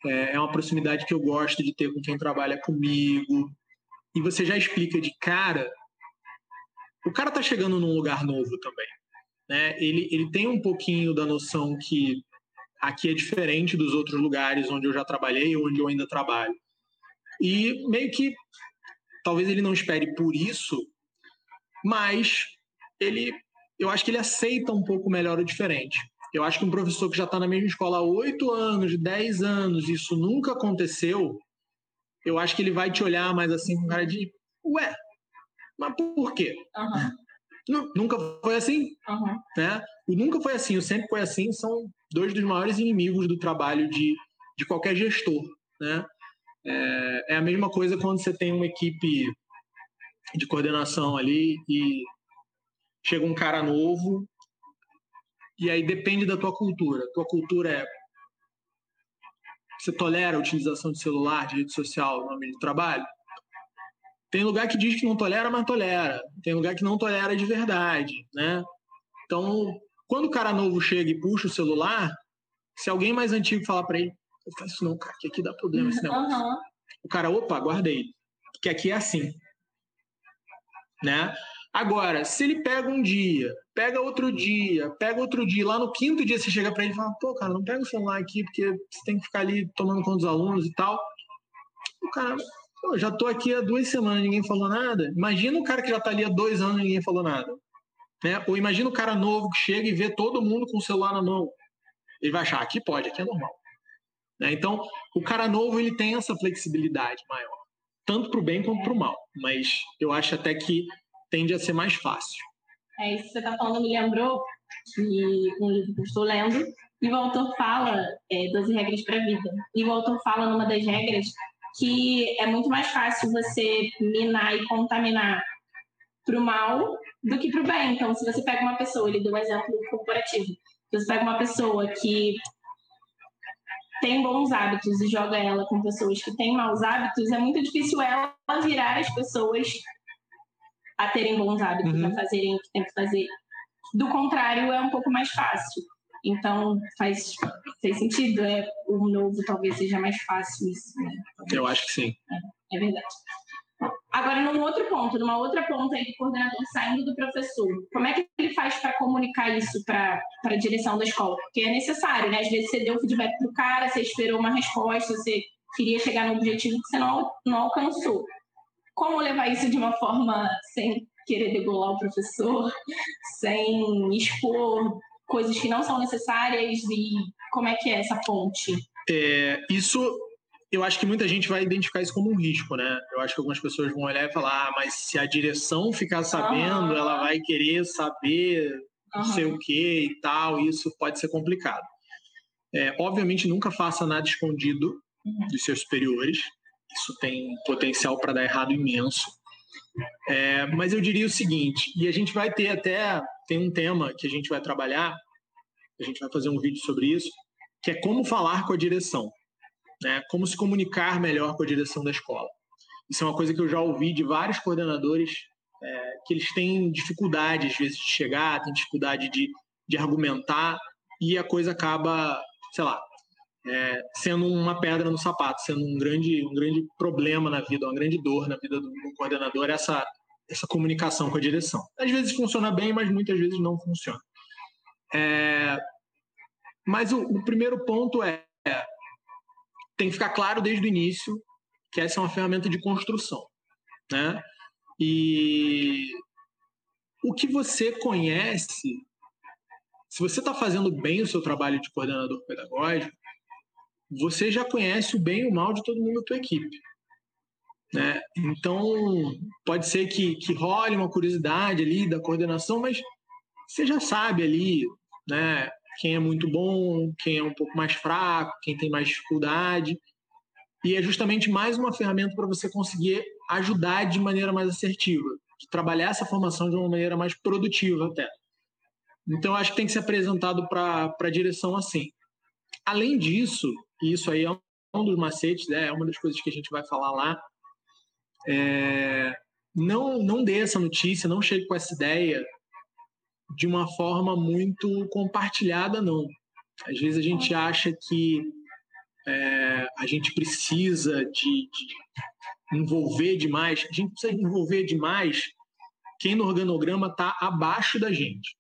é, é uma proximidade que eu gosto de ter com quem trabalha comigo, e você já explica de cara, o cara está chegando num lugar novo também. Né? Ele, ele tem um pouquinho da noção que aqui é diferente dos outros lugares onde eu já trabalhei ou onde eu ainda trabalho. E meio que talvez ele não espere por isso, mas ele eu acho que ele aceita um pouco melhor o diferente. Eu acho que um professor que já está na mesma escola há oito anos, dez anos, isso nunca aconteceu, eu acho que ele vai te olhar mais assim com cara de ué, mas por quê? Uhum. Nunca foi assim, uhum. né? O nunca foi assim, o sempre foi assim, são dois dos maiores inimigos do trabalho de, de qualquer gestor, né? É, é a mesma coisa quando você tem uma equipe de coordenação ali e chega um cara novo e aí depende da tua cultura. Tua cultura é você tolera a utilização de celular, de rede social no ambiente de trabalho? Tem lugar que diz que não tolera, mas tolera. Tem lugar que não tolera de verdade, né? Então, quando o cara novo chega e puxa o celular, se alguém mais antigo falar para ele, eu faço isso não, cara, que aqui dá problema esse negócio. Uhum. O cara, opa, guardei. Que aqui é assim. Né? Agora, se ele pega um dia, pega outro dia, pega outro dia, lá no quinto dia você chega para ele e fala, pô, cara, não pega o celular aqui porque você tem que ficar ali tomando conta dos alunos e tal. O cara, pô, já tô aqui há duas semanas, ninguém falou nada. Imagina o cara que já tá ali há dois anos e ninguém falou nada. Né? Ou imagina o cara novo que chega e vê todo mundo com o celular na mão. Ele vai achar, aqui pode, aqui é normal. Né? Então, o cara novo ele tem essa flexibilidade maior, tanto para o bem quanto para o mal. Mas eu acho até que tende a ser mais fácil. É isso que você está falando, me lembrou de um livro que eu estou lendo, e o autor fala é, 12 regras para a vida. E o autor fala numa das regras que é muito mais fácil você minar e contaminar para o mal do que para o bem. Então, se você pega uma pessoa, ele deu um exemplo corporativo, se você pega uma pessoa que tem bons hábitos e joga ela com pessoas que têm maus hábitos, é muito difícil ela virar as pessoas a terem bons hábitos, uhum. a fazerem o que tem que fazer. Do contrário, é um pouco mais fácil. Então, faz, faz sentido. É, o novo talvez seja mais fácil isso, né? Eu acho que sim. É, é verdade. Agora, num outro ponto, numa outra ponta aí do coordenador saindo do professor, como é que ele faz para comunicar isso para a direção da escola? Porque é necessário, né? Às vezes você deu feedback para o cara, você esperou uma resposta, você queria chegar no objetivo que você não, não alcançou. Como levar isso de uma forma sem querer degolar o professor, sem expor coisas que não são necessárias e como é que é essa ponte? É, isso eu acho que muita gente vai identificar isso como um risco, né? Eu acho que algumas pessoas vão olhar e falar, ah, mas se a direção ficar sabendo, uhum. ela vai querer saber não sei o que e tal, isso pode ser complicado. É, obviamente, nunca faça nada escondido uhum. dos seus superiores. Isso tem potencial para dar errado imenso. É, mas eu diria o seguinte, e a gente vai ter até, tem um tema que a gente vai trabalhar, a gente vai fazer um vídeo sobre isso, que é como falar com a direção, né? como se comunicar melhor com a direção da escola. Isso é uma coisa que eu já ouvi de vários coordenadores, é, que eles têm dificuldade, às vezes, de chegar, têm dificuldade de, de argumentar, e a coisa acaba, sei lá, é, sendo uma pedra no sapato, sendo um grande, um grande problema na vida, uma grande dor na vida do, do coordenador, essa, essa comunicação com a direção. Às vezes funciona bem, mas muitas vezes não funciona. É, mas o, o, primeiro ponto é, é, tem que ficar claro desde o início que essa é uma ferramenta de construção, né? E o que você conhece, se você está fazendo bem o seu trabalho de coordenador pedagógico, você já conhece o bem e o mal de todo mundo da tua equipe. Né? Então, pode ser que, que role uma curiosidade ali da coordenação, mas você já sabe ali né, quem é muito bom, quem é um pouco mais fraco, quem tem mais dificuldade. E é justamente mais uma ferramenta para você conseguir ajudar de maneira mais assertiva, trabalhar essa formação de uma maneira mais produtiva até. Então, acho que tem que ser apresentado para a direção assim. Além disso, e isso aí é um dos macetes, né? é uma das coisas que a gente vai falar lá. É, não, não dê essa notícia, não chegue com essa ideia de uma forma muito compartilhada, não. Às vezes a gente acha que é, a gente precisa de, de, envolver demais, a gente precisa envolver demais quem no organograma está abaixo da gente.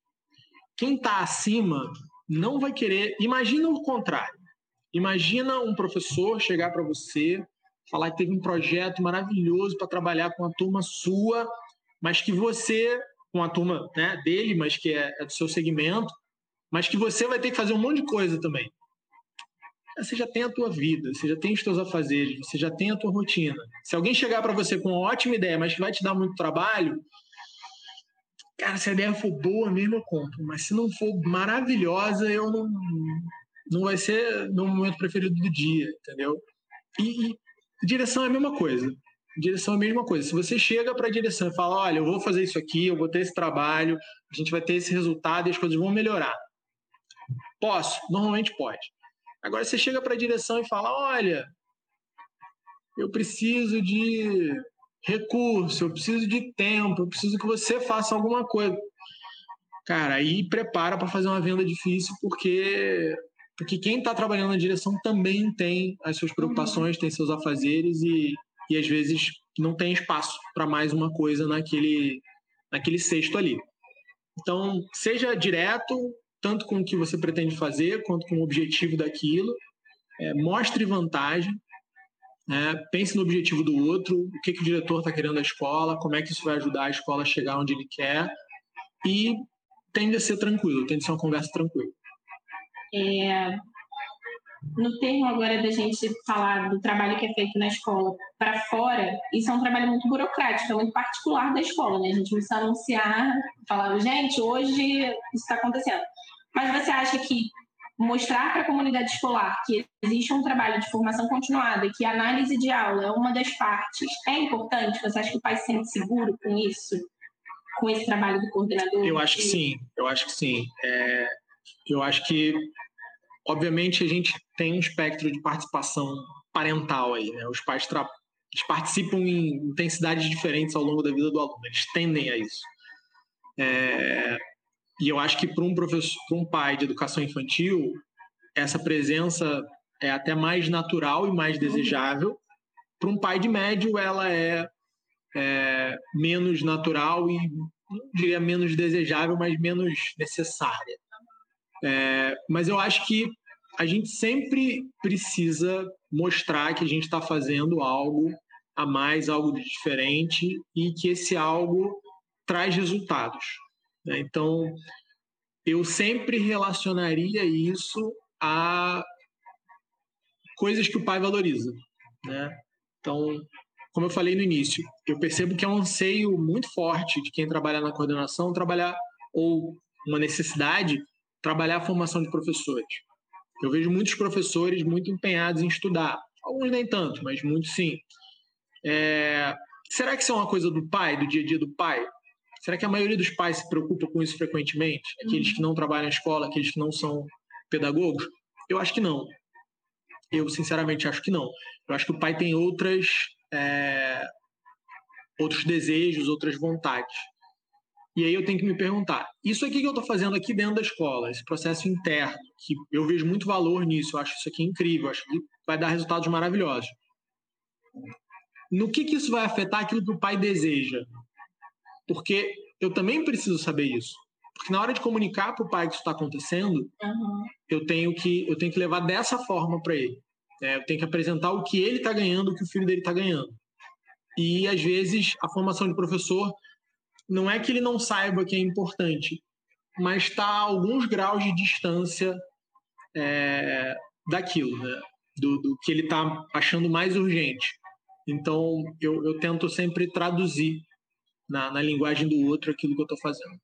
Quem está acima não vai querer. Imagina o contrário. Imagina um professor chegar para você, falar que teve um projeto maravilhoso para trabalhar com a turma sua, mas que você, com a turma né, dele, mas que é, é do seu segmento, mas que você vai ter que fazer um monte de coisa também. Você já tem a tua vida, você já tem os teus afazeres, você já tem a tua rotina. Se alguém chegar para você com uma ótima ideia, mas que vai te dar muito trabalho, cara, se a ideia for boa mesmo, eu compro. Mas se não for maravilhosa, eu não, não vai ser no momento preferido do dia, entendeu? E, e direção é a mesma coisa. Direção é a mesma coisa. Se você chega para a direção e fala, olha, eu vou fazer isso aqui, eu vou ter esse trabalho, a gente vai ter esse resultado e as coisas vão melhorar. Posso? Normalmente pode. Agora você chega para a direção e fala, olha, eu preciso de recurso, eu preciso de tempo, eu preciso que você faça alguma coisa. Cara, aí prepara para fazer uma venda difícil, porque porque quem está trabalhando na direção também tem as suas preocupações, tem seus afazeres e, e às vezes não tem espaço para mais uma coisa naquele, naquele cesto ali. Então, seja direto, tanto com o que você pretende fazer, quanto com o objetivo daquilo. É, mostre vantagem, né? pense no objetivo do outro, o que, que o diretor está querendo da escola, como é que isso vai ajudar a escola a chegar onde ele quer. E tende a ser tranquilo, tende a ser uma conversa tranquila. É, no termo agora da gente falar do trabalho que é feito na escola para fora, isso é um trabalho muito burocrático, é muito particular da escola, né? A gente precisa anunciar, falar, gente, hoje isso está acontecendo. Mas você acha que mostrar para a comunidade escolar que existe um trabalho de formação continuada que a análise de aula é uma das partes é importante? Você acha que o pai se sente seguro com isso? Com esse trabalho do coordenador? Eu acho que sim, eu acho que sim. É, eu acho que, obviamente, a gente tem um espectro de participação parental aí, né? Os pais eles participam em intensidades diferentes ao longo da vida do aluno, eles tendem a isso. É, e eu acho que para um professor, para um pai de educação infantil, essa presença é até mais natural e mais desejável. Para um pai de médio, ela é, é menos natural e não diria menos desejável, mas menos necessária. É, mas eu acho que a gente sempre precisa mostrar que a gente está fazendo algo a mais, algo de diferente e que esse algo traz resultados. Né? Então, eu sempre relacionaria isso a coisas que o pai valoriza. Né? Então, como eu falei no início, eu percebo que é um anseio muito forte de quem trabalha na coordenação trabalhar, ou uma necessidade trabalhar a formação de professores. Eu vejo muitos professores muito empenhados em estudar, alguns nem tanto, mas muitos sim. É, será que isso é uma coisa do pai, do dia a dia do pai? Será que a maioria dos pais se preocupa com isso frequentemente? Aqueles que não trabalham na escola, aqueles que não são pedagogos? Eu acho que não. Eu, sinceramente, acho que não. Eu acho que o pai tem outras, é, outros desejos, outras vontades. E aí eu tenho que me perguntar: isso aqui que eu estou fazendo aqui dentro da escola, esse processo interno, que eu vejo muito valor nisso, eu acho isso aqui incrível, acho que vai dar resultados maravilhosos. No que, que isso vai afetar aquilo que o pai deseja? Porque eu também preciso saber isso. Porque na hora de comunicar para o pai que isso está acontecendo, uhum. eu tenho que eu tenho que levar dessa forma para ele. É, eu tenho que apresentar o que ele está ganhando, o que o filho dele está ganhando. E às vezes a formação de professor não é que ele não saiba que é importante, mas está a alguns graus de distância é, daquilo, né? do, do que ele está achando mais urgente. Então, eu, eu tento sempre traduzir na, na linguagem do outro aquilo que eu estou fazendo.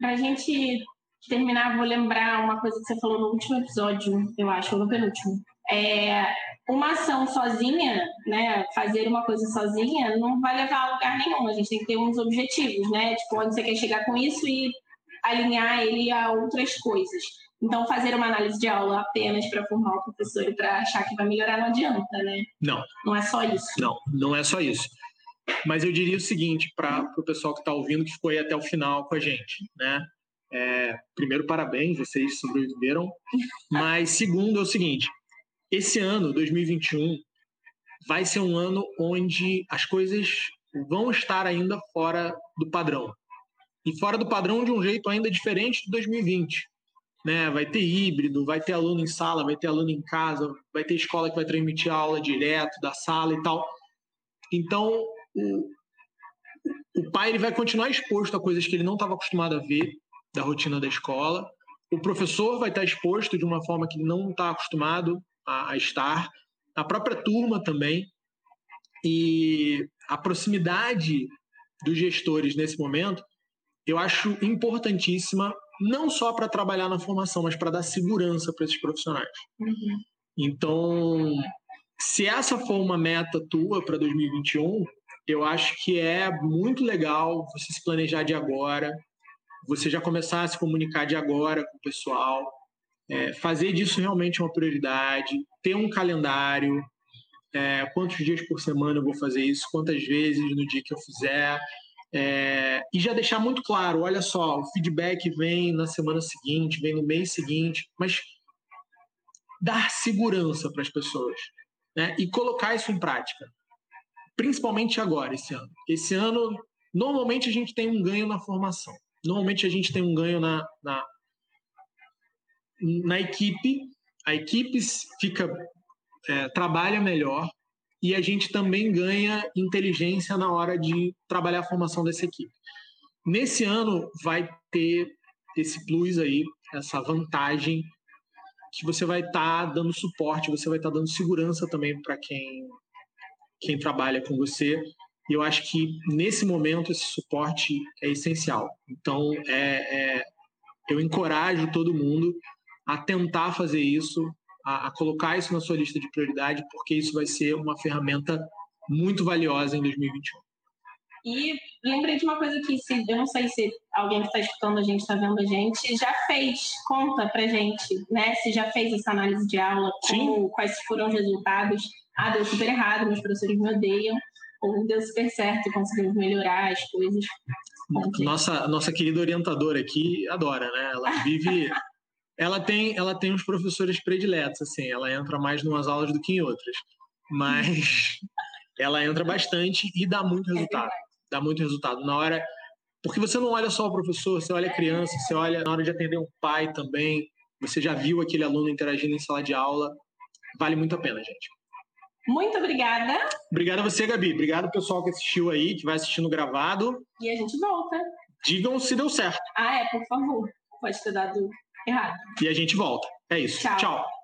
Para a gente terminar, vou lembrar uma coisa que você falou no último episódio, eu acho, ou no penúltimo. É, uma ação sozinha, né, fazer uma coisa sozinha, não vai levar a lugar nenhum. A gente tem que ter uns objetivos, né? Tipo, onde você quer chegar com isso e alinhar ele a outras coisas. Então, fazer uma análise de aula apenas para formar o professor e para achar que vai melhorar não adianta, né? Não. Não é só isso. Não, não é só isso. Mas eu diria o seguinte para o pessoal que está ouvindo, que ficou aí até o final com a gente, né? É, primeiro, parabéns, vocês sobreviveram. Mas segundo é o seguinte: esse ano, 2021, vai ser um ano onde as coisas vão estar ainda fora do padrão. E fora do padrão de um jeito ainda diferente de 2020. Né? Vai ter híbrido, vai ter aluno em sala, vai ter aluno em casa, vai ter escola que vai transmitir aula direto da sala e tal. Então, o, o pai ele vai continuar exposto a coisas que ele não estava acostumado a ver da rotina da escola. O professor vai estar exposto de uma forma que ele não está acostumado a, a estar, a própria turma também. E a proximidade dos gestores nesse momento, eu acho importantíssima, não só para trabalhar na formação, mas para dar segurança para esses profissionais. Uhum. Então, se essa for uma meta tua para 2021, eu acho que é muito legal você se planejar de agora, você já começar a se comunicar de agora com o pessoal, é, fazer disso realmente uma prioridade, ter um calendário, é, quantos dias por semana eu vou fazer isso, quantas vezes no dia que eu fizer, é, e já deixar muito claro, olha só, o feedback vem na semana seguinte, vem no mês seguinte, mas dar segurança para as pessoas né, e colocar isso em prática, principalmente agora, esse ano. Esse ano, normalmente a gente tem um ganho na formação, normalmente a gente tem um ganho na, na na equipe, a equipe fica é, trabalha melhor e a gente também ganha inteligência na hora de trabalhar a formação dessa equipe. Nesse ano vai ter esse plus aí, essa vantagem que você vai estar tá dando suporte, você vai estar tá dando segurança também para quem quem trabalha com você. E eu acho que nesse momento esse suporte é essencial. Então é, é eu encorajo todo mundo a tentar fazer isso, a, a, colocar isso na sua lista de prioridade, porque isso vai ser uma ferramenta muito valiosa em 2021. E lembrei de uma coisa que se, eu não sei se alguém que está escutando a gente, está vendo a gente, já fez, conta pra gente, né? Se já fez essa análise de aula, como, quais foram os resultados. Ah, deu super errado, meus professores me odeiam, ou deu super certo, conseguimos melhorar as coisas. Nossa, nossa querida orientadora aqui adora, né? Ela (laughs) vive ela tem, ela tem uns professores prediletos, assim, ela entra mais em umas aulas do que em outras. Mas (laughs) ela entra bastante e dá muito é resultado. Dá muito resultado. Na hora. Porque você não olha só o professor, você olha a criança, você olha na hora de atender um pai também. Você já viu aquele aluno interagindo em sala de aula. Vale muito a pena, gente. Muito obrigada. Obrigado a você, Gabi. Obrigado pessoal que assistiu aí, que vai assistindo gravado. E a gente volta. Digam se deu certo. Ah, é, por favor. Pode ter dado errado. E a gente volta. É isso. Tchau. Tchau.